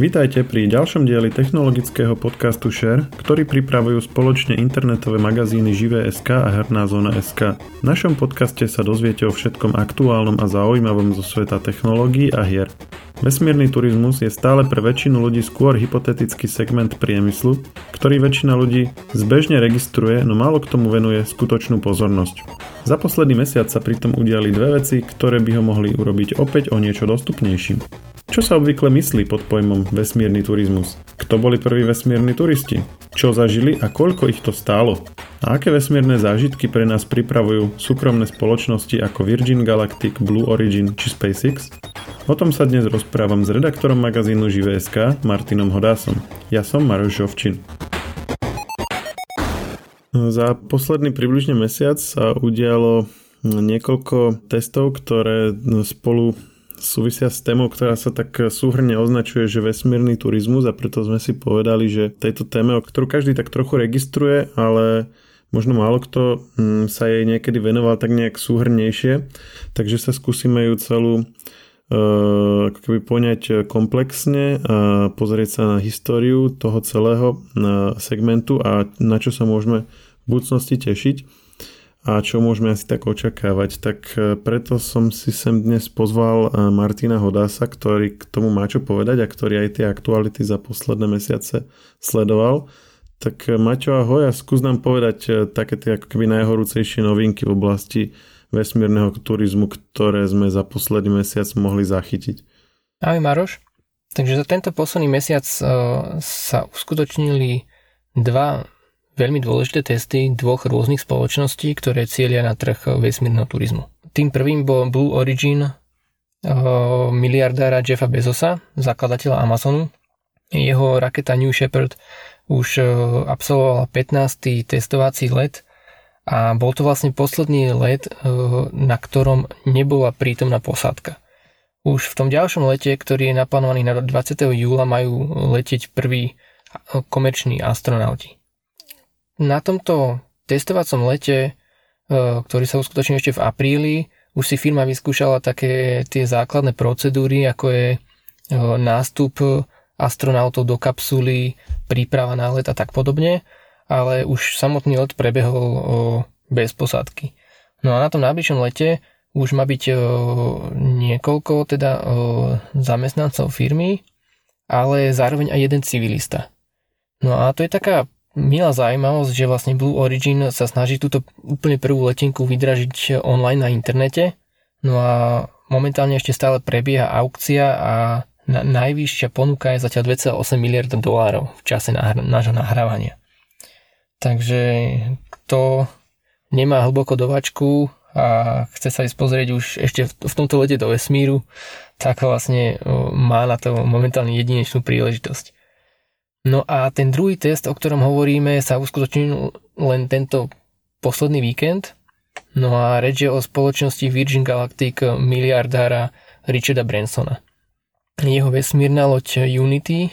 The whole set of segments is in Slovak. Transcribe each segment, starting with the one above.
Vítajte pri ďalšom dieli technologického podcastu Share, ktorý pripravujú spoločne internetové magazíny Živé.sk a Herná zóna.sk. V našom podcaste sa dozviete o všetkom aktuálnom a zaujímavom zo sveta technológií a hier. Vesmírny turizmus je stále pre väčšinu ľudí skôr hypotetický segment priemyslu, ktorý väčšina ľudí zbežne registruje, no málo k tomu venuje skutočnú pozornosť. Za posledný mesiac sa pritom udiali dve veci, ktoré by ho mohli urobiť opäť o niečo dostupnejším. Čo sa obvykle myslí pod pojmom vesmírny turizmus? Kto boli prví vesmírni turisti? Čo zažili a koľko ich to stálo? A aké vesmírne zážitky pre nás pripravujú súkromné spoločnosti ako Virgin Galactic, Blue Origin či SpaceX? O tom sa dnes rozprávam s redaktorom magazínu Živé.sk Martinom Hodásom. Ja som Maroš Žovčin. Za posledný približne mesiac sa udialo niekoľko testov, ktoré spolu súvisia s témou, ktorá sa tak súhrne označuje, že vesmírny turizmus a preto sme si povedali, že tejto téme, o ktorú každý tak trochu registruje, ale možno málo kto mm, sa jej niekedy venoval tak nejak súhrnejšie, takže sa skúsime ju celú e, ako keby poňať komplexne a pozrieť sa na históriu toho celého segmentu a na čo sa môžeme v budúcnosti tešiť a čo môžeme asi tak očakávať. Tak e, preto som si sem dnes pozval e, Martina Hodasa, ktorý k tomu má čo povedať a ktorý aj tie aktuality za posledné mesiace sledoval. Tak e, Maťo, ahoj a skús nám povedať také tie ako keby najhorúcejšie novinky v oblasti vesmírneho turizmu, ktoré sme za posledný mesiac mohli zachytiť. Ahoj Maroš. Takže za tento posledný mesiac sa uskutočnili dva veľmi dôležité testy dvoch rôznych spoločností, ktoré cieľia na trh vesmírneho turizmu. Tým prvým bol Blue Origin eh, miliardára Jeffa Bezosa, zakladateľa Amazonu. Jeho raketa New Shepard už eh, absolvovala 15. testovací let a bol to vlastne posledný let, eh, na ktorom nebola prítomná posádka. Už v tom ďalšom lete, ktorý je naplánovaný na 20. júla, majú letieť prví komerční astronauti na tomto testovacom lete, e, ktorý sa uskutočnil ešte v apríli, už si firma vyskúšala také tie základné procedúry, ako je e, nástup astronautov do kapsuly, príprava na let a tak podobne, ale už samotný let prebehol bez posádky. No a na tom najbližšom lete už má byť niekoľko teda zamestnancov firmy, ale zároveň aj jeden civilista. No a to je taká milá zaujímavosť, že vlastne Blue Origin sa snaží túto úplne prvú letenku vydražiť online na internete. No a momentálne ešte stále prebieha aukcia a na, najvyššia ponuka je zatiaľ 2,8 miliard dolárov v čase nášho nahrávania. Takže kto nemá hlboko dovačku a chce sa ísť pozrieť už ešte v tomto lete do vesmíru, tak vlastne má na to momentálne jedinečnú príležitosť. No a ten druhý test, o ktorom hovoríme, sa uskutočnil len tento posledný víkend. No a reč je o spoločnosti Virgin Galactic miliardára Richarda Bransona. Jeho vesmírna loď Unity,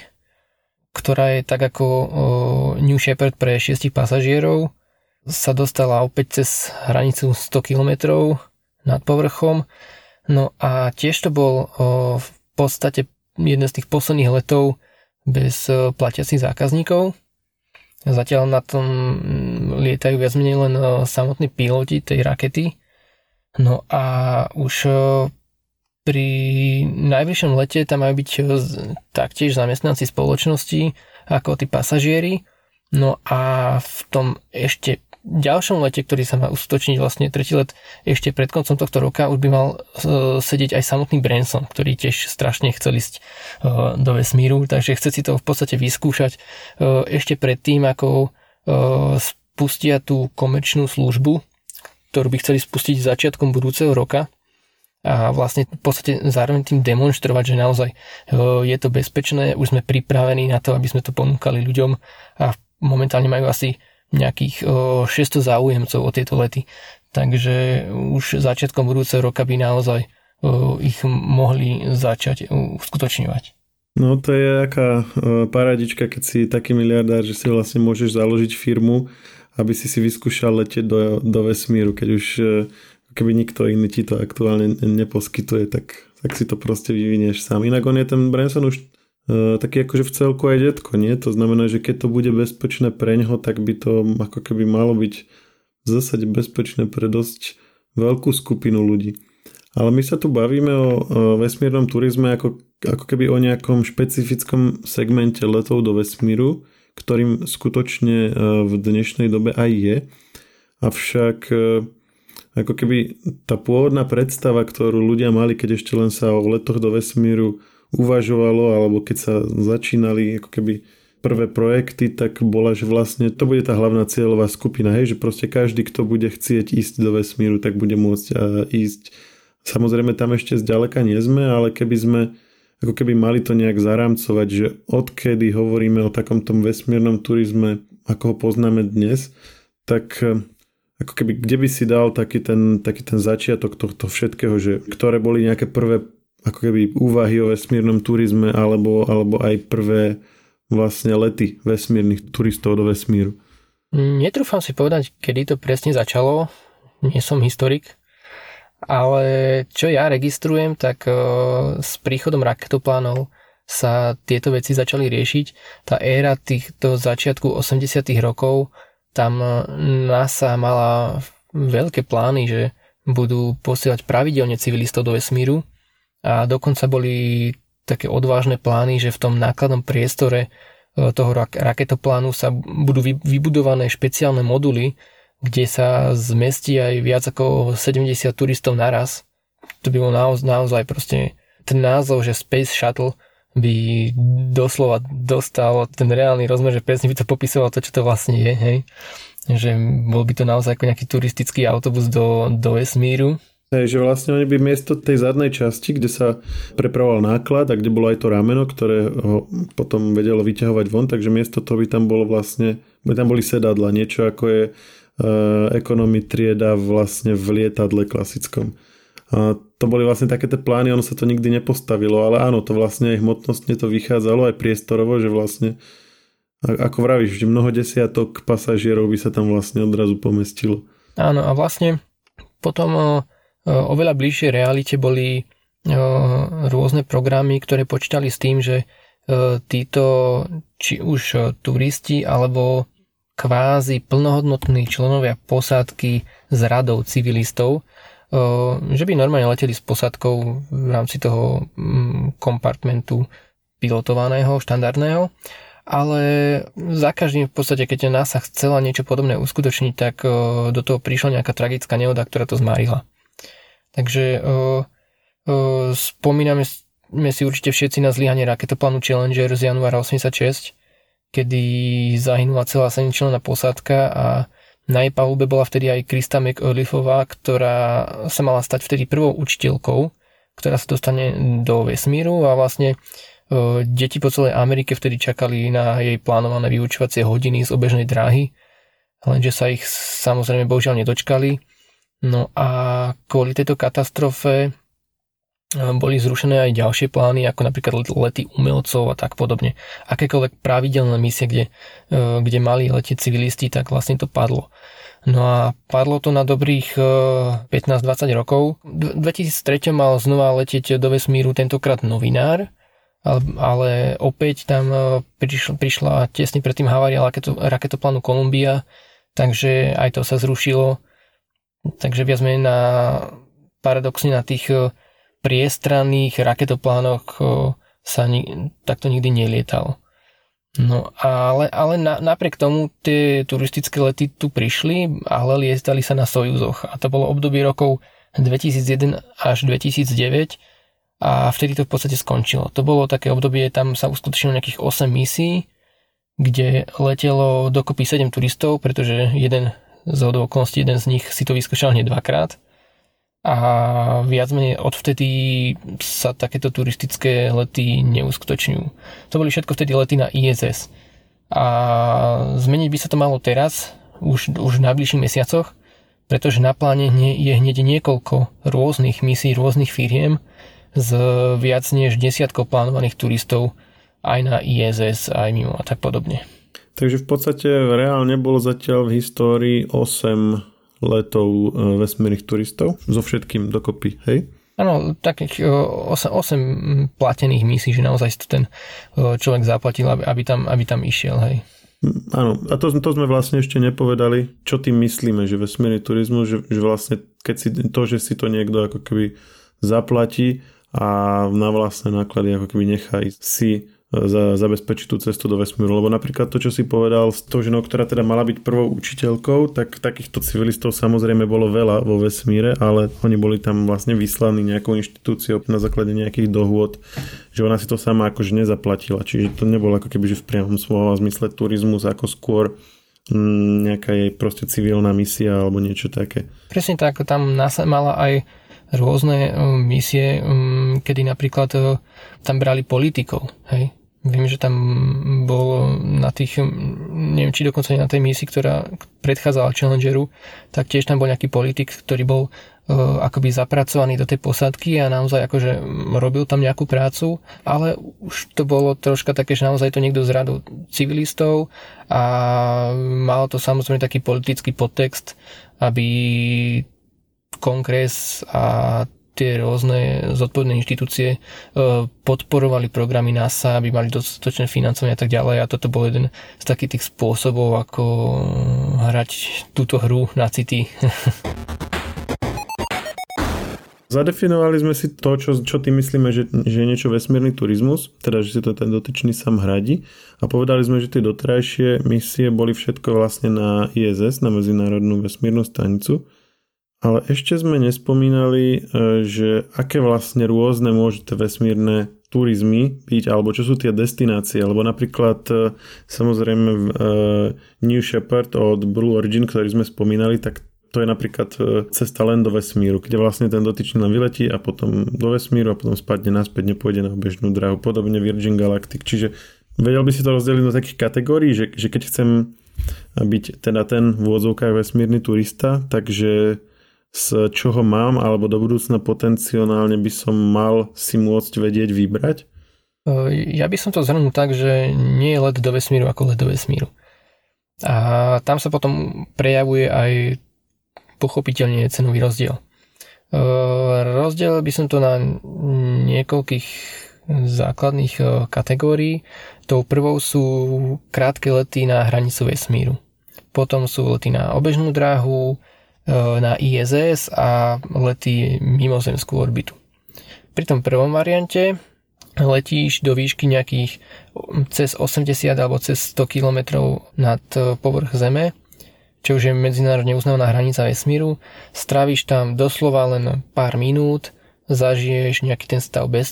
ktorá je tak ako New Shepard pre 6 pasažierov, sa dostala opäť cez hranicu 100 km nad povrchom. No a tiež to bol v podstate jeden z tých posledných letov bez e, platiacich zákazníkov. Zatiaľ na tom mm, lietajú viac menej len e, samotní piloti tej rakety. No a už e, pri najvyššom lete tam majú byť taktiež zamestnanci spoločnosti ako tí pasažieri. No a v tom ešte ďalšom lete, ktorý sa má uskutočniť vlastne tretí let ešte pred koncom tohto roka, už by mal uh, sedieť aj samotný Branson, ktorý tiež strašne chcel ísť uh, do vesmíru, takže chce si to v podstate vyskúšať uh, ešte pred tým, ako spustia tú komerčnú službu, ktorú by chceli spustiť začiatkom budúceho roka a vlastne v podstate zároveň tým demonstrovať, že naozaj je to bezpečné, už sme pripravení na to, aby sme to ponúkali ľuďom a momentálne majú asi nejakých 600 záujemcov o tieto lety. Takže už začiatkom budúceho roka by naozaj ich mohli začať uskutočňovať. No to je aká paradička, keď si taký miliardár, že si vlastne môžeš založiť firmu, aby si si vyskúšal letieť do, do vesmíru, keď už e, keby nikto iný ti to aktuálne neposkytuje, tak, tak si to proste vyvinieš sám. Inak on je ten Branson už taký akože v celku aj detko, nie? To znamená, že keď to bude bezpečné pre neho, tak by to ako keby malo byť v zásade bezpečné pre dosť veľkú skupinu ľudí. Ale my sa tu bavíme o, vesmírnom turizme ako, ako keby o nejakom špecifickom segmente letov do vesmíru, ktorým skutočne e, v dnešnej dobe aj je. Avšak e, ako keby tá pôvodná predstava, ktorú ľudia mali, keď ešte len sa o letoch do vesmíru uvažovalo, alebo keď sa začínali ako keby prvé projekty, tak bola, že vlastne to bude tá hlavná cieľová skupina, hej, že proste každý, kto bude chcieť ísť do vesmíru, tak bude môcť ísť. Samozrejme tam ešte zďaleka nie sme, ale keby sme ako keby mali to nejak zarámcovať, že odkedy hovoríme o takom tom vesmírnom turizme, ako ho poznáme dnes, tak eh, ako keby, kde by si dal taký ten, taký ten začiatok tohto všetkého, že ktoré boli nejaké prvé ako keby úvahy o vesmírnom turizme alebo, alebo aj prvé vlastne lety vesmírnych turistov do vesmíru? Netrúfam si povedať, kedy to presne začalo. Nie som historik, ale čo ja registrujem, tak e, s príchodom raketoplánov sa tieto veci začali riešiť. Tá éra týchto začiatku 80 rokov, tam e, NASA mala veľké plány, že budú posielať pravidelne civilistov do vesmíru a dokonca boli také odvážne plány, že v tom nákladnom priestore e, toho raketoplánu sa budú vybudované špeciálne moduly, kde sa zmestí aj viac ako 70 turistov naraz. To by bolo naozaj, naozaj proste ten názov, že Space Shuttle by doslova dostal ten reálny rozmer, že presne by to popisoval to, čo to vlastne je, hej. Že bol by to naozaj ako nejaký turistický autobus do, do vesmíru. Hej, že vlastne oni by miesto tej zadnej časti, kde sa prepravoval náklad a kde bolo aj to rameno, ktoré ho potom vedelo vyťahovať von, takže miesto toho by tam bolo vlastne, by tam boli sedadla, niečo ako je Eh, economy trieda vlastne v lietadle klasickom. A to boli vlastne také tie plány, ono sa to nikdy nepostavilo, ale áno, to vlastne aj hmotnostne to vychádzalo aj priestorovo, že vlastne ako vravíš, že mnoho desiatok pasažierov by sa tam vlastne odrazu pomestilo. Áno a vlastne potom eh, oveľa bližšie realite boli eh, rôzne programy, ktoré počítali s tým, že o, títo či už turisti alebo kvázi plnohodnotní členovia posádky s radou civilistov, že by normálne leteli s posádkou v rámci toho mm, kompartmentu pilotovaného, štandardného, ale za každým v podstate, keď NASA chcela niečo podobné uskutočniť, tak do toho prišla nejaká tragická nehoda, ktorá to zmárila. Takže spomíname si určite všetci na zlyhanie raketoplánu Challenger z januára 86, kedy zahynula celá sedemčlenná posádka a na jej palube bola vtedy aj Krista McAuliffová, ktorá sa mala stať vtedy prvou učiteľkou, ktorá sa dostane do vesmíru a vlastne e, deti po celej Amerike vtedy čakali na jej plánované vyučovacie hodiny z obežnej dráhy, lenže sa ich samozrejme bohužiaľ nedočkali. No a kvôli tejto katastrofe boli zrušené aj ďalšie plány, ako napríklad lety umelcov a tak podobne. Akékoľvek pravidelné misie, kde, e, kde mali letieť civilisti, tak vlastne to padlo. No a padlo to na dobrých 15-20 e, rokov. V 2003 mal znova letieť do vesmíru tentokrát novinár, ale, opäť tam prišla, prišla tesne predtým havária raketo, raketoplánu Columbia, takže aj to sa zrušilo. Takže viac menej na paradoxne na tých priestranných raketoplánoch sa ni- takto nikdy nelietalo. No ale, ale na, napriek tomu tie turistické lety tu prišli, ale lietali sa na Sojuzoch. A to bolo obdobie rokov 2001 až 2009 a vtedy to v podstate skončilo. To bolo také obdobie, tam sa uskutočnilo nejakých 8 misií, kde letelo dokopy 7 turistov, pretože jeden z okolností, jeden z nich si to vyskúšal hneď dvakrát a viac menej odvtedy sa takéto turistické lety neuskutočňujú. To boli všetko vtedy lety na ISS. A zmeniť by sa to malo teraz, už, už v najbližších mesiacoch, pretože na pláne je hneď niekoľko rôznych misií, rôznych firiem s viac než desiatkou plánovaných turistov aj na ISS, aj mimo a tak podobne. Takže v podstate reálne bolo zatiaľ v histórii 8 letov e, vesmírnych turistov, so všetkým dokopy, hej? Áno, takých 8, 8 platených misí, že naozaj ten človek zaplatil, aby, aby, tam, aby tam išiel, hej. Áno, a to, to sme vlastne ešte nepovedali, čo tým myslíme, že vesmírny turizmus, že, že vlastne keď si to, že si to niekto ako keby zaplatí a na vlastné náklady ako keby nechá si za, zabezpečiť tú cestu do vesmíru. Lebo napríklad to, čo si povedal s tou ženou, ktorá teda mala byť prvou učiteľkou, tak takýchto civilistov samozrejme bolo veľa vo vesmíre, ale oni boli tam vlastne vyslaní nejakou inštitúciou na základe nejakých dohôd, že ona si to sama akože nezaplatila. Čiže to nebolo ako keby, že v priamom slova zmysle turizmus ako skôr mm, nejaká jej proste civilná misia alebo niečo také. Presne tak, tam mala aj rôzne um, misie, um, kedy napríklad uh, tam brali politikov, hej, Viem, že tam bol na tých, neviem, či dokonca na tej misii, ktorá predchádzala Challengeru, tak tiež tam bol nejaký politik, ktorý bol uh, akoby zapracovaný do tej posádky a naozaj akože robil tam nejakú prácu, ale už to bolo troška také, že naozaj to niekto z radu civilistov a malo to samozrejme taký politický podtext, aby kongres a tie rôzne zodpovedné inštitúcie e, podporovali programy NASA, aby mali dostatočné financovanie a tak ďalej. A toto bol jeden z takých tých spôsobov, ako hrať túto hru na city. Zadefinovali sme si to, čo, čo tým myslíme, že, že je niečo vesmírny turizmus, teda že si to ten dotyčný sám hradí. A povedali sme, že tie doterajšie misie boli všetko vlastne na ISS, na Medzinárodnú vesmírnu stanicu ale ešte sme nespomínali, e, že aké vlastne rôzne môžete vesmírne turizmy byť, alebo čo sú tie destinácie, alebo napríklad e, samozrejme e, New Shepard od Blue Origin, ktorý sme spomínali, tak to je napríklad cesta len do vesmíru, kde vlastne ten dotyčný len vyletí a potom do vesmíru a potom spadne naspäť, nepôjde na obežnú dráhu. Podobne Virgin Galactic. Čiže vedel by si to rozdeliť do takých kategórií, že, že keď chcem byť teda ten v úvodzovkách vesmírny turista, takže z čoho mám alebo do budúcna potenciálne by som mal si môcť vedieť vybrať? Ja by som to zhrnul tak, že nie je let do vesmíru ako let do vesmíru. A tam sa potom prejavuje aj pochopiteľne cenový rozdiel. Rozdiel by som to na niekoľkých základných kategórií. Tou prvou sú krátke lety na hranicu vesmíru. Potom sú lety na obežnú dráhu, E, na ISS a letí mimozemskú orbitu. Pri tom prvom variante letíš do výšky nejakých cez 80 alebo cez 100 km nad e, povrch Zeme, čo už je medzinárodne uznávaná hranica vesmíru, stráviš tam doslova len pár minút, zažiješ nejaký ten stav bez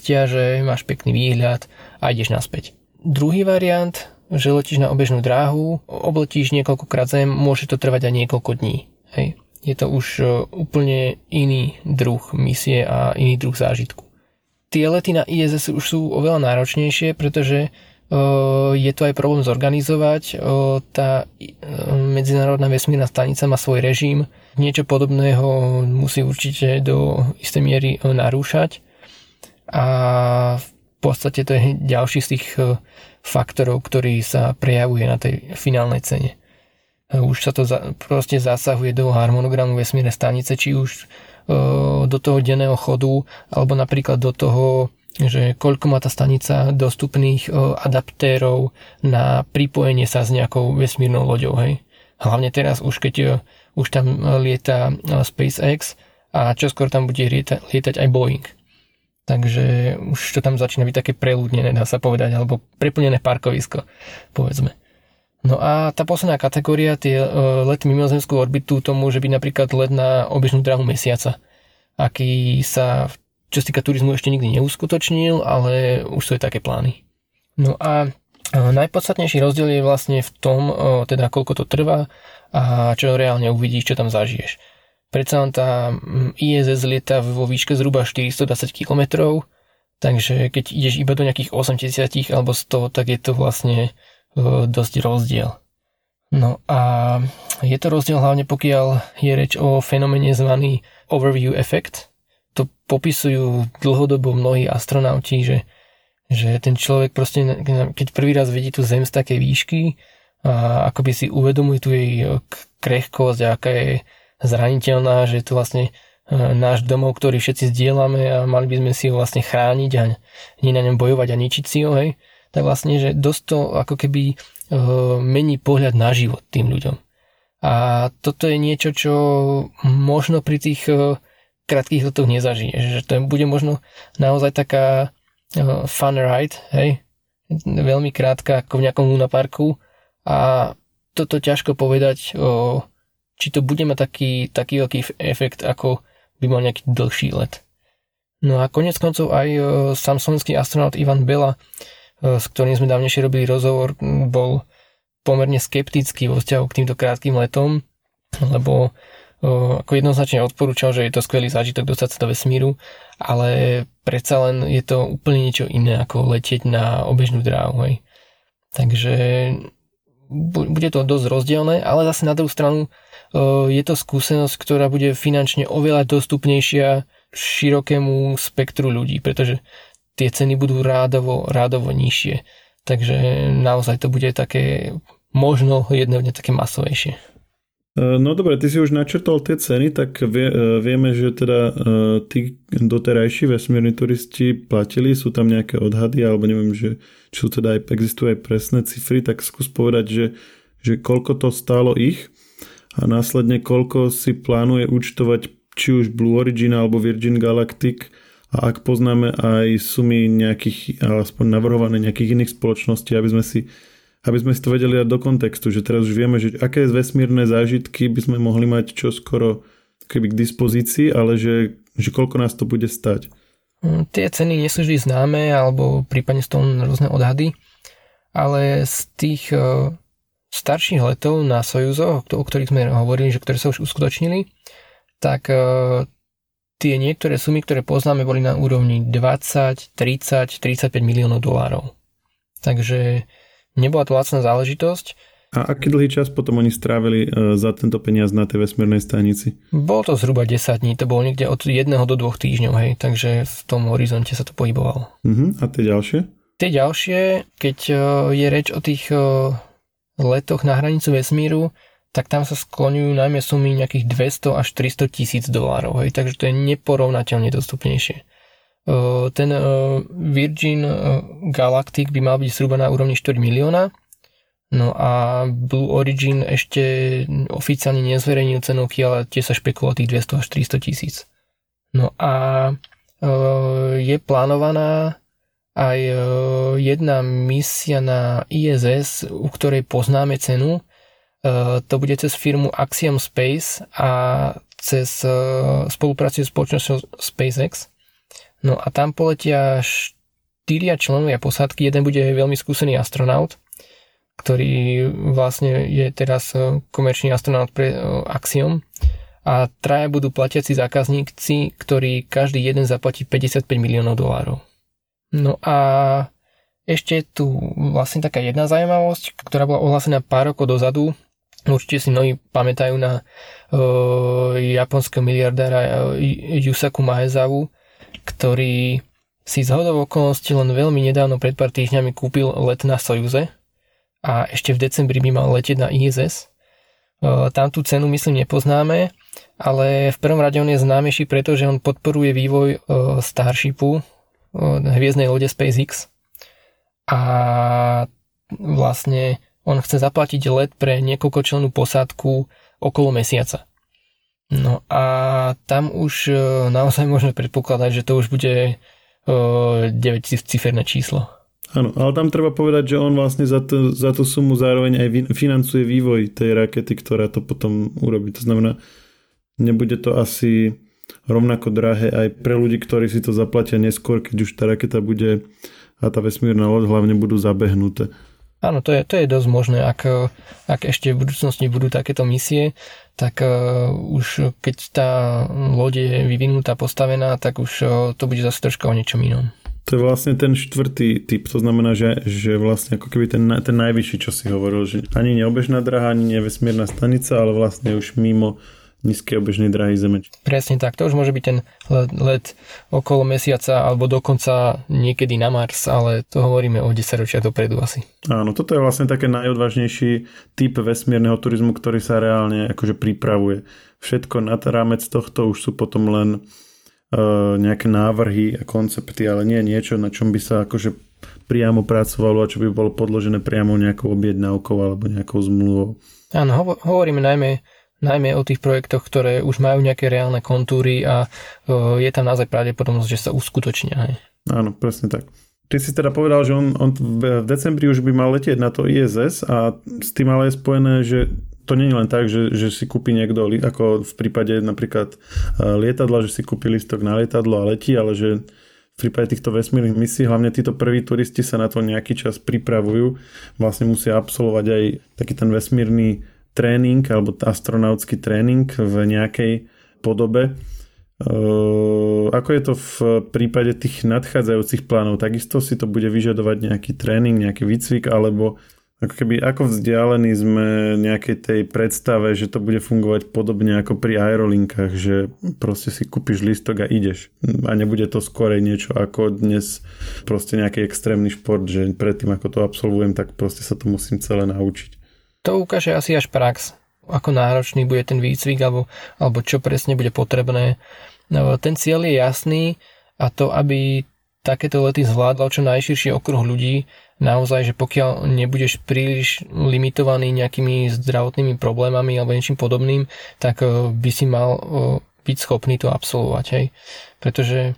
máš pekný výhľad a ideš naspäť. Druhý variant, že letíš na obežnú dráhu, obletíš niekoľkokrát zem, môže to trvať aj niekoľko dní. Hej je to už e, úplne iný druh misie a iný druh zážitku. Tie lety na ISS už sú oveľa náročnejšie, pretože e, je to aj problém zorganizovať. E, tá medzinárodná vesmírna stanica má svoj režim. Niečo podobného musí určite do istej miery narúšať. A v podstate to je ďalší z tých faktorov, ktorý sa prejavuje na tej finálnej cene už sa to za, proste zasahuje do harmonogramu vesmírnej stanice, či už e, do toho denného chodu, alebo napríklad do toho, že koľko má tá stanica dostupných e, adaptérov na pripojenie sa s nejakou vesmírnou loďou. Hej. Hlavne teraz už keď e, už tam lieta e, SpaceX a čoskoro tam bude lieta, lietať aj Boeing. Takže už to tam začína byť také preľudnené, dá sa povedať, alebo preplnené parkovisko, povedzme. No a tá posledná kategória, tie e, lety mimozemskú orbitu, to môže byť napríklad let na obežnú dráhu mesiaca, aký sa, čo sa týka turizmu, ešte nikdy neuskutočnil, ale už sú aj také plány. No a e, najpodstatnejší rozdiel je vlastne v tom, e, teda koľko to trvá a čo reálne uvidíš, čo tam zažiješ. Predsa len tá ISS lieta vo výške zhruba 420 km, takže keď ideš iba do nejakých 80 alebo 100, tak je to vlastne dosť rozdiel. No a je to rozdiel hlavne pokiaľ je reč o fenomene zvaný overview effect. To popisujú dlhodobo mnohí astronauti, že, že ten človek proste, keď prvý raz vidí tú Zem z takej výšky, a akoby si uvedomuje tu jej krehkosť, aká je zraniteľná, že to vlastne náš domov, ktorý všetci zdieľame a mali by sme si ho vlastne chrániť a nie na ňom bojovať a ničiť si ho, hej, tak vlastne, že dosť to ako keby uh, mení pohľad na život tým ľuďom. A toto je niečo, čo možno pri tých uh, krátkých letoch nezažije, že to bude možno naozaj taká uh, fun ride, hej, veľmi krátka ako v nejakom lunaparku a toto ťažko povedať, či to bude mať taký, taký veľký efekt ako by mal nejaký dlhší let. No a konec koncov aj sám slovenský astronaut Ivan Bela, s ktorým sme dávnejšie robili rozhovor, bol pomerne skeptický vo vzťahu k týmto krátkým letom, lebo e, ako jednoznačne odporúčal, že je to skvelý zážitok dostať sa do vesmíru, ale predsa len je to úplne niečo iné ako letieť na obežnú dráhu. Hej. Takže bude to dosť rozdielne, ale zase na druhú stranu je to skúsenosť, ktorá bude finančne oveľa dostupnejšia širokému spektru ľudí, pretože tie ceny budú rádovo, rádovo nižšie. Takže naozaj to bude také možno jedného dňa také masovejšie. E, no dobre, ty si už načrtol tie ceny, tak vie, e, vieme, že teda e, tí doterajší vesmírni turisti platili, sú tam nejaké odhady, alebo neviem, že či sú teda aj, existujú aj presné cifry, tak skús povedať, že, že koľko to stálo ich a následne koľko si plánuje účtovať či už Blue Origin alebo Virgin Galactic a ak poznáme aj sumy nejakých, aspoň navrhované nejakých iných spoločností, aby sme si aby sme si to vedeli dať do kontextu, že teraz už vieme, že aké vesmírne zážitky by sme mohli mať čo skoro keby k dispozícii, ale že, že koľko nás to bude stať. Mm, tie ceny nie sú vždy známe, alebo prípadne z toho rôzne odhady, ale z tých starších letov na Sojuzo, o ktorých sme hovorili, že ktoré sa už uskutočnili, tak e, tie niektoré sumy, ktoré poznáme, boli na úrovni 20, 30, 35 miliónov dolárov. Takže nebola to lacná záležitosť. A aký dlhý čas potom oni strávili e, za tento peniaz na tej vesmírnej stanici? Bolo to zhruba 10 dní, to bolo niekde od 1 do 2 týždňov, hej, takže v tom horizonte sa to pohybovalo. Uh-huh. A tie ďalšie? Tie ďalšie, keď e, je reč o tých letoch na hranicu vesmíru, tak tam sa skloňujú najmä sumy nejakých 200 až 300 tisíc dolárov. Hej, takže to je neporovnateľne dostupnejšie. Ten Virgin Galactic by mal byť zhruba na úrovni 4 milióna, no a Blue Origin ešte oficiálne nezverejnil cenovky, ale tie sa špekulo tých 200 až 300 tisíc. No a je plánovaná aj e, jedna misia na ISS, u ktorej poznáme cenu. To bude cez firmu Axiom Space a cez spolupráciu s spoločnosťou SpaceX. No a tam poletia štyria členovia posádky. Jeden bude veľmi skúsený astronaut, ktorý vlastne je teraz komerčný astronaut pre Axiom a traja budú platiaci zákazníci, ktorí každý jeden zaplatí 55 miliónov dolárov. No a ešte je tu vlastne taká jedna zaujímavosť, ktorá bola ohlásená pár rokov dozadu. Určite si mnohí pamätajú na uh, japonského miliardára Yusaku Maezavu, ktorý si z hodov okolností len veľmi nedávno pred pár týždňami kúpil let na Sojuze a ešte v decembri by mal letieť na ISS. Uh, tam tú cenu myslím nepoznáme, ale v prvom rade on je známejší, pretože on podporuje vývoj uh, Starshipu, hviezdnej lode SpaceX a vlastne on chce zaplatiť let pre niekoľkočlennú posádku okolo mesiaca. No a tam už e, naozaj môžeme predpokladať, že to už bude 9 e, ciferné číslo. Áno, ale tam treba povedať, že on vlastne za, to, za tú sumu zároveň aj financuje vývoj tej rakety, ktorá to potom urobí. To znamená, nebude to asi rovnako drahé aj pre ľudí, ktorí si to zaplatia neskôr, keď už tá raketa bude a tá vesmírna loď hlavne budú zabehnuté. Áno, to je, to je dosť možné. Ak, ak ešte v budúcnosti budú takéto misie, tak uh, už keď tá loď je vyvinutá, postavená, tak už uh, to bude zase troška o niečom inom. To je vlastne ten štvrtý typ, to znamená, že, že vlastne ako keby ten, ten najvyšší, čo si hovoril, že ani neobežná draha, ani nevesmírna stanica, ale vlastne už mimo nízkej obežnej dráhy Zeme. Presne tak, to už môže byť ten let, let okolo mesiaca alebo dokonca niekedy na Mars, ale to hovoríme o 10 ročia dopredu asi. Áno, toto je vlastne také najodvážnejší typ vesmírneho turizmu, ktorý sa reálne akože pripravuje. Všetko nad rámec tohto už sú potom len uh, nejaké návrhy a koncepty, ale nie niečo, na čom by sa akože priamo pracovalo a čo by bolo podložené priamo nejakou objednávkou alebo nejakou zmluvou. Áno, hovoríme najmä najmä o tých projektoch, ktoré už majú nejaké reálne kontúry a je tam naozaj pravdepodobnosť, že sa uskutočnia. Hej. Áno, presne tak. Ty si teda povedal, že on, on v decembri už by mal letieť na to ISS a s tým ale je spojené, že to nie je len tak, že, že si kúpi niekto, ako v prípade napríklad e, lietadla, že si kúpi listok na lietadlo a letí, ale že v prípade týchto vesmírnych misií, hlavne títo prví turisti sa na to nejaký čas pripravujú, vlastne musia absolvovať aj taký ten vesmírny tréning alebo astronautský tréning v nejakej podobe. Ako je to v prípade tých nadchádzajúcich plánov? Takisto si to bude vyžadovať nejaký tréning, nejaký výcvik, alebo ako keby ako vzdialení sme nejakej tej predstave, že to bude fungovať podobne ako pri aerolinkách, že proste si kúpiš listok a ideš. A nebude to skorej niečo ako dnes proste nejaký extrémny šport, že predtým ako to absolvujem, tak proste sa to musím celé naučiť. To ukáže asi až prax, ako náročný bude ten výcvik alebo, alebo čo presne bude potrebné. No, ten cieľ je jasný a to, aby takéto lety zvládlo čo najširší okruh ľudí, naozaj, že pokiaľ nebudeš príliš limitovaný nejakými zdravotnými problémami alebo niečím podobným, tak eh, by si mal eh, byť schopný to absolvovať. Hej. Pretože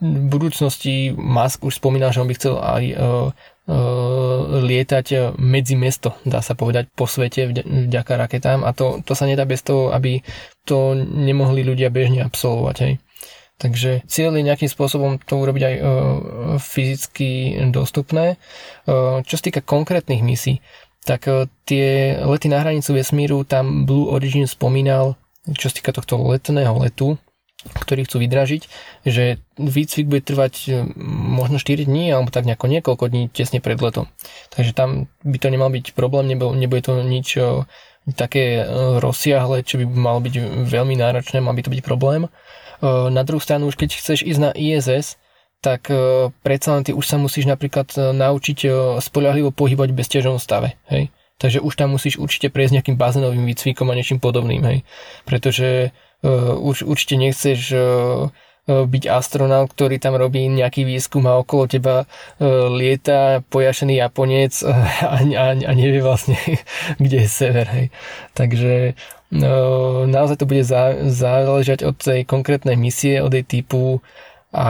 v budúcnosti Musk už spomínal, že on by chcel aj eh, lietať medzi mesto, dá sa povedať, po svete vďaka raketám a to, to sa nedá bez toho, aby to nemohli ľudia bežne absolvovať. Hej. Takže cieľ je nejakým spôsobom to urobiť aj e, fyzicky dostupné. E, čo sa týka konkrétnych misí, tak e, tie lety na hranicu vesmíru, tam Blue Origin spomínal, čo sa týka tohto letného letu, ktorý chcú vydražiť, že výcvik bude trvať e, možno 4 dní alebo tak nejako niekoľko dní tesne pred letom. Takže tam by to nemal byť problém, nebude to nič e, také e, rozsiahle, čo by malo byť veľmi náročné, mal by to byť problém. Na druhú stranu, už keď chceš ísť na ISS, tak predsa len ty už sa musíš napríklad naučiť spoľahlivo pohybať v bezťažovom stave. Hej? Takže už tam musíš určite prejsť nejakým bazénovým výcvikom a niečím podobným. Hej? Pretože už, určite nechceš uh, byť astronaut, ktorý tam robí nejaký výskum a okolo teba lieta pojašený Japonec a, a, a nevie vlastne, kde je sever. Hej. Takže naozaj to bude zá, záležať od tej konkrétnej misie, od jej typu a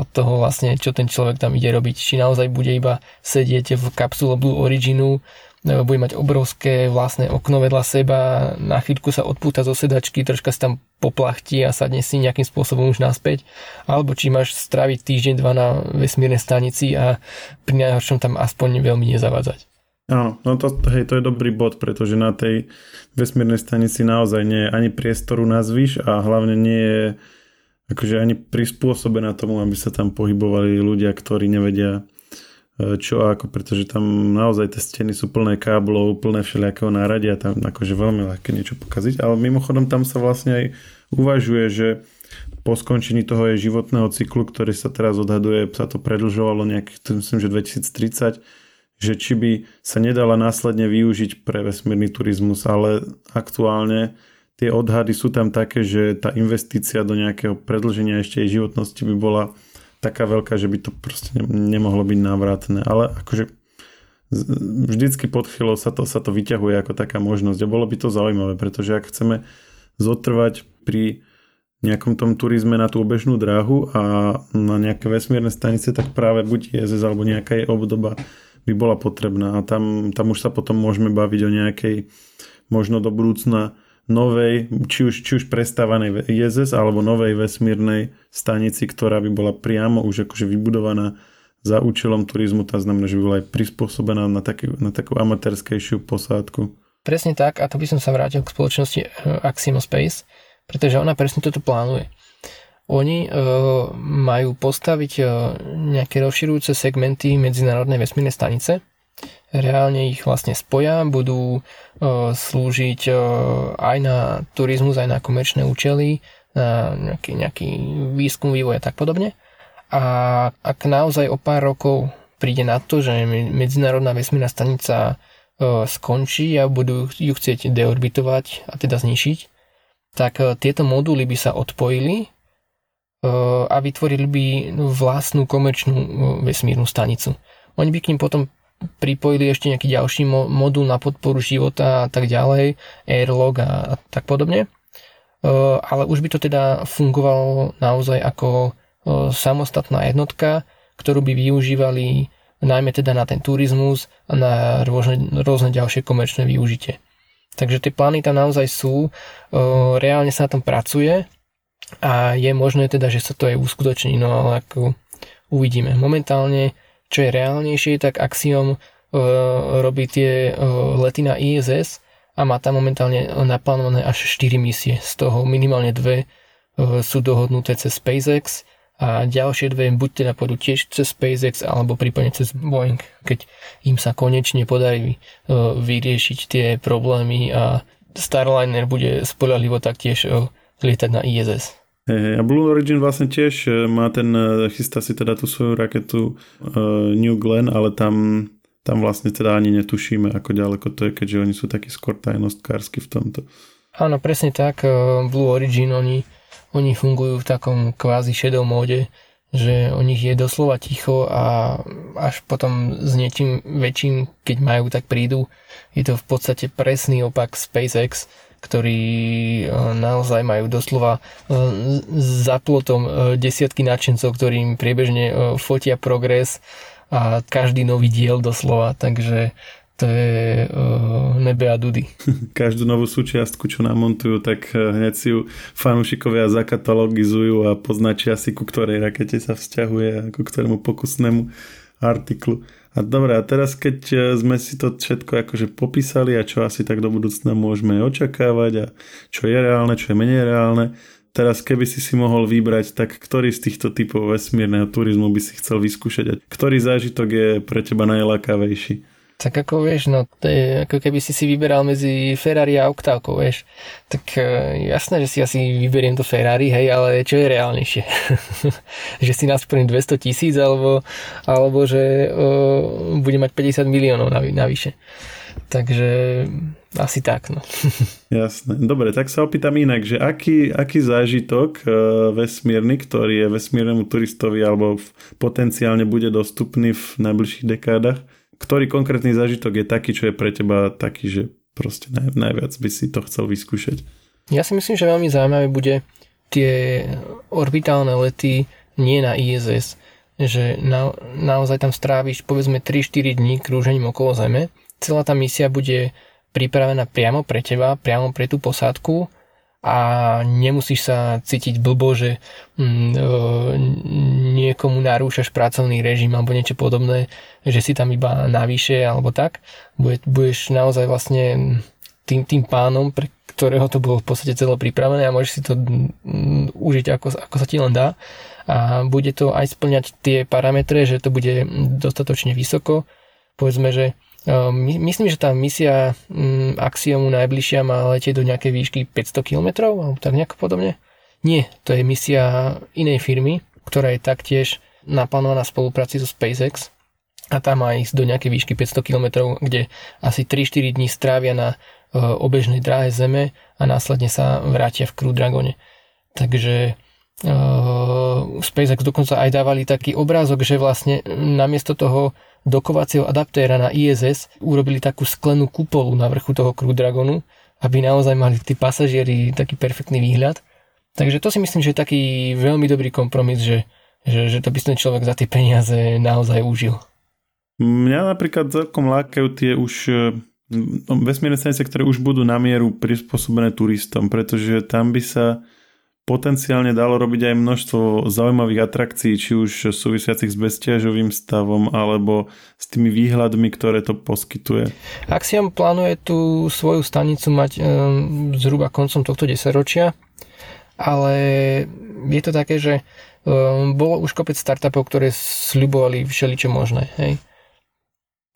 od toho vlastne, čo ten človek tam ide robiť. Či naozaj bude iba sedieť v kapsule Blue Originu, bude mať obrovské vlastné okno vedľa seba, na chvíľku sa odpúta zo sedačky, troška sa tam poplachti a sadne si nejakým spôsobom už naspäť, alebo či máš stráviť týždeň, dva na vesmírnej stanici a pri najhoršom tam aspoň veľmi nezavádzať. Áno, no to, hej, to je dobrý bod, pretože na tej vesmírnej stanici naozaj nie je ani priestoru na zvyš a hlavne nie je akože ani prispôsobená tomu, aby sa tam pohybovali ľudia, ktorí nevedia čo ako, pretože tam naozaj tie steny sú plné káblov, plné všelijakého náradia, tam akože veľmi ľahké niečo pokaziť, ale mimochodom tam sa vlastne aj uvažuje, že po skončení toho jej životného cyklu, ktorý sa teraz odhaduje, sa to predlžovalo nejak, myslím, že 2030, že či by sa nedala následne využiť pre vesmírny turizmus, ale aktuálne tie odhady sú tam také, že tá investícia do nejakého predlženia ešte jej životnosti by bola taká veľká, že by to proste nemohlo byť návratné. Ale akože vždycky pod chvíľou sa to, sa to vyťahuje ako taká možnosť. A bolo by to zaujímavé, pretože ak chceme zotrvať pri nejakom tom turizme na tú obežnú dráhu a na nejaké vesmírne stanice, tak práve buď ISS alebo nejaká jej obdoba by bola potrebná a tam, tam už sa potom môžeme baviť o nejakej možno do budúcna novej, či už, či už prestávanej ISS alebo novej vesmírnej stanici, ktorá by bola priamo už akože vybudovaná za účelom turizmu, tá znamená, že by bola aj prispôsobená na, taký, na takú amatérskejšiu posádku. Presne tak a to by som sa vrátil k spoločnosti eh, Aximo Space, pretože ona presne toto plánuje. Oni e, majú postaviť e, nejaké rozširujúce segmenty medzinárodnej vesmírnej stanice, reálne ich vlastne spoja, budú uh, slúžiť uh, aj na turizmus, aj na komerčné účely, na nejaký, nejaký výskum, vývoj a tak podobne. A ak naozaj o pár rokov príde na to, že Medzinárodná vesmírna stanica uh, skončí a budú ju chcieť deorbitovať a teda znišiť, tak tieto moduly by sa odpojili a vytvorili by vlastnú komerčnú vesmírnu stanicu. Oni by k ním potom pripojili ešte nejaký ďalší mo- modul na podporu života a tak ďalej, Airlog a, tak podobne. Uh, ale už by to teda fungovalo naozaj ako uh, samostatná jednotka, ktorú by využívali najmä teda na ten turizmus a na rôzne, rôzne ďalšie komerčné využitie. Takže tie plány tam naozaj sú, uh, reálne sa na tom pracuje a je možné teda, že sa to aj uskutoční, no ale ako uvidíme. Momentálne čo je reálnejšie, tak Axiom uh, robí tie uh, lety na ISS a má tam momentálne naplánované až 4 misie. Z toho minimálne dve uh, sú dohodnuté cez SpaceX a ďalšie dve buď teda pôjdu tiež cez SpaceX alebo prípadne cez Boeing, keď im sa konečne podarí vyriešiť tie problémy a Starliner bude spolahlivo taktiež lietať na ISS. Hey, a Blue Origin vlastne tiež e, má ten, e, chystá si teda tú svoju raketu uh, New Glenn, ale tam, tam vlastne teda ani netušíme, ako ďaleko to je, keďže oni sú takí skôr tajnostkársky v tomto. Áno, presne tak. Blue Origin, oni, oni fungujú v takom kvázi šedom móde, že o nich je doslova ticho a až potom s niečím väčším, keď majú, tak prídu. Je to v podstate presný opak SpaceX, ktorí e, naozaj majú doslova e, za plotom e, desiatky nadšencov, ktorým priebežne fotia progres a každý nový diel doslova, takže to je nebe a dudy. Každú novú súčiastku, čo namontujú, tak hneď si ju fanúšikovia zakatalogizujú a poznačia si, ku ktorej rakete sa vzťahuje a ku ktorému pokusnému artiklu. A dobre, a teraz keď e, sme si to všetko akože popísali a čo asi tak do budúcna môžeme očakávať a čo je reálne, čo je menej reálne, teraz keby si si mohol vybrať, tak ktorý z týchto typov vesmírneho turizmu by si chcel vyskúšať a ktorý zážitok je pre teba najlákavejší? Tak ako vieš, no je ako keby si si vyberal medzi Ferrari a Octávkou, vieš. Tak e, jasné, že si asi vyberiem to Ferrari, hej, ale čo je reálnejšie? že si nasplním 200 tisíc, alebo, alebo že uh, bude mať 50 miliónov navyše. Takže asi tak, no. Jasné. Dobre, tak sa opýtam inak, že aký, aký zážitok uh, vesmírny, ktorý je vesmírnemu turistovi alebo potenciálne bude dostupný v najbližších dekádach, ktorý konkrétny zážitok je taký, čo je pre teba taký, že proste naj, najviac by si to chcel vyskúšať? Ja si myslím, že veľmi zaujímavé bude tie orbitálne lety nie na ISS, že na, naozaj tam stráviš povedzme 3-4 dní krúžením okolo Zeme. Celá tá misia bude pripravená priamo pre teba, priamo pre tú posádku a nemusíš sa cítiť blbo, že mm, e, niekomu narúšaš pracovný režim alebo niečo podobné, že si tam iba navyše alebo tak. Bude, budeš naozaj vlastne tým, tým pánom, pre ktorého to bolo v podstate celé pripravené a môžeš si to mm, užiť ako, ako sa ti len dá. A bude to aj splňať tie parametre, že to bude dostatočne vysoko. Povedzme, že My, myslím, že tá misia mm, Axiomu najbližšia má letieť do nejakej výšky 500 km, alebo tak nejako podobne. Nie, to je misia inej firmy, ktorá je taktiež naplánovaná v spolupráci so SpaceX a tam má ísť do nejakej výšky 500 km, kde asi 3-4 dní strávia na uh, obežnej dráhe Zeme a následne sa vrátia v Crew Dragone. Takže uh, SpaceX dokonca aj dávali taký obrázok, že vlastne namiesto toho dokovacieho adaptéra na ISS urobili takú sklenú kupolu na vrchu toho Crew Dragonu, aby naozaj mali tí pasažieri taký perfektný výhľad. Takže to si myslím, že je taký veľmi dobrý kompromis, že, že, že to by ten človek za tie peniaze naozaj užil. Mňa napríklad celkom lákajú tie už no, vesmírne stanice, ktoré už budú na mieru prispôsobené turistom, pretože tam by sa potenciálne dalo robiť aj množstvo zaujímavých atrakcií, či už súvisiacich s bezťažovým stavom alebo s tými výhľadmi, ktoré to poskytuje. Axiom plánuje tú svoju stanicu mať um, zhruba koncom tohto desaťročia, ale je to také, že um, bolo už kopec startupov, ktoré sľubovali všeličo možné. Hej?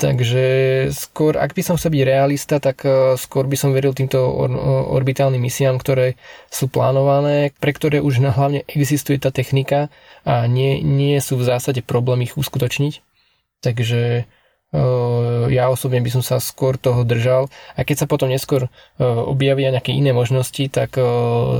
Takže skôr, ak by som chcel byť realista, tak e, skôr by som veril týmto orbitálnym misiám, ktoré sú plánované, pre ktoré už hlavne existuje tá technika a nie, nie sú v zásade problém ich uskutočniť. Takže e, ja osobne by som sa skôr toho držal a keď sa potom neskôr e, objavia nejaké iné možnosti, tak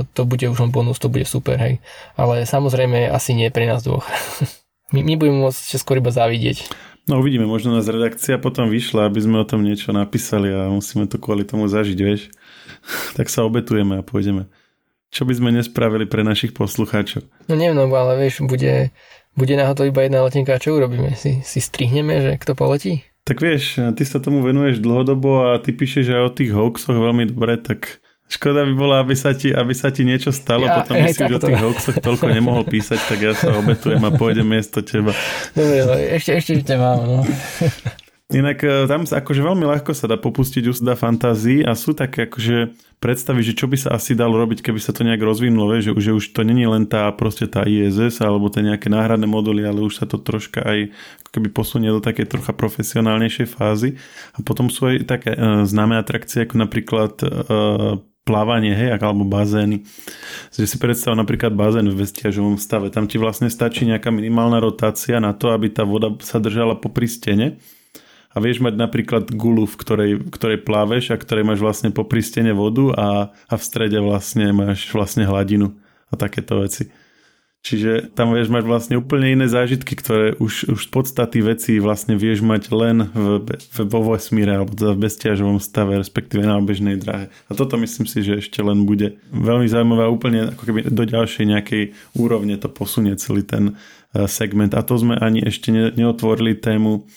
to bude už len bonus, to bude super, hej. Ale samozrejme asi nie pre nás dvoch. my, my budeme môcť skôr iba závidieť. No uvidíme, možno nás redakcia potom vyšla, aby sme o tom niečo napísali a musíme to kvôli tomu zažiť, vieš. tak sa obetujeme a pôjdeme. Čo by sme nespravili pre našich poslucháčov? No neviem, no, ale vieš, bude, bude náhodou iba jedna letenka čo urobíme? Si, si strihneme, že kto poletí? Tak vieš, ty sa tomu venuješ dlhodobo a ty píšeš aj o tých hoaxoch veľmi dobre, tak Škoda by bola, aby sa ti, aby sa ti niečo stalo, ja, potom by si už o tých hoaxoch toľko nemohol písať, tak ja sa obetujem a pôjdem miesto teba. Dobre, ešte, ešte ťa mám, no. Inak e, tam sa akože veľmi ľahko sa dá popustiť úsda fantázii a sú také akože predstavy, že čo by sa asi dalo robiť, keby sa to nejak rozvinulo, že, že už to není len tá proste tá ISS alebo tie nejaké náhradné moduly, ale už sa to troška aj keby posunie do také trocha profesionálnejšej fázy. A potom sú aj také uh, známe atrakcie ako napríklad uh, plávanie, hej, alebo bazény. Že si predstav napríklad bazén v vestiažovom stave. Tam ti vlastne stačí nejaká minimálna rotácia na to, aby tá voda sa držala popri stene a vieš mať napríklad gulu, v ktorej, ktorej pláveš a ktorej máš vlastne popri stene vodu a, a v strede vlastne máš vlastne hladinu a takéto veci. Čiže tam vieš mať vlastne úplne iné zážitky, ktoré už, už z podstaty veci vlastne vieš mať len v, v, vo vesmíre alebo v bezťažovom stave, respektíve na obežnej dráhe. A toto myslím si, že ešte len bude veľmi zaujímavé a úplne ako keby do ďalšej nejakej úrovne to posunie celý ten e, segment. A to sme ani ešte neotvorili tému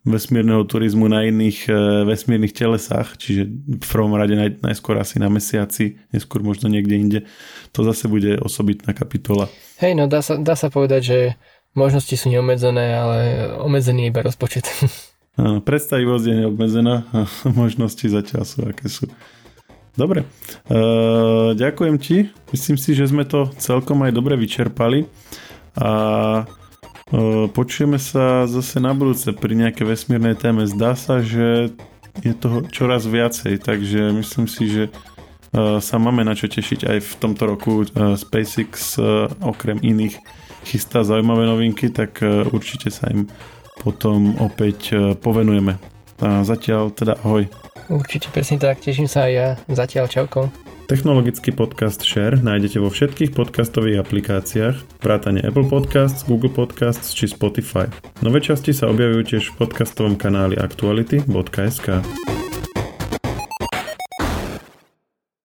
vesmírneho turizmu na iných e, vesmírnych telesách, čiže v prvom rade naj, najskôr asi na mesiaci, neskôr možno niekde inde. To zase bude osobitná kapitola. Hej, no dá sa, dá sa povedať, že možnosti sú neobmedzené, ale obmedzený je iba rozpočet. Áno, predstavivosť je neobmedzená a možnosti zatiaľ sú, aké sú. Dobre, e, ďakujem ti. Myslím si, že sme to celkom aj dobre vyčerpali a počujeme sa zase na budúce pri nejakej vesmírnej téme. Zdá sa, že je toho čoraz viacej, takže myslím si, že Eh, sa máme na čo tešiť aj v tomto roku. Eh, SpaceX eh, okrem iných chystá zaujímavé novinky, tak určite sa im potom opäť povenujeme. A zatiaľ teda ahoj. Určite presne tak, teším sa aj ja. Zatiaľ čauko. Technologický podcast Share nájdete vo všetkých podcastových aplikáciách, vrátane Apple Podcasts, Google Podcasts či Spotify. Nové časti sa objavujú tiež v podcastovom kanáli aktuality.sk.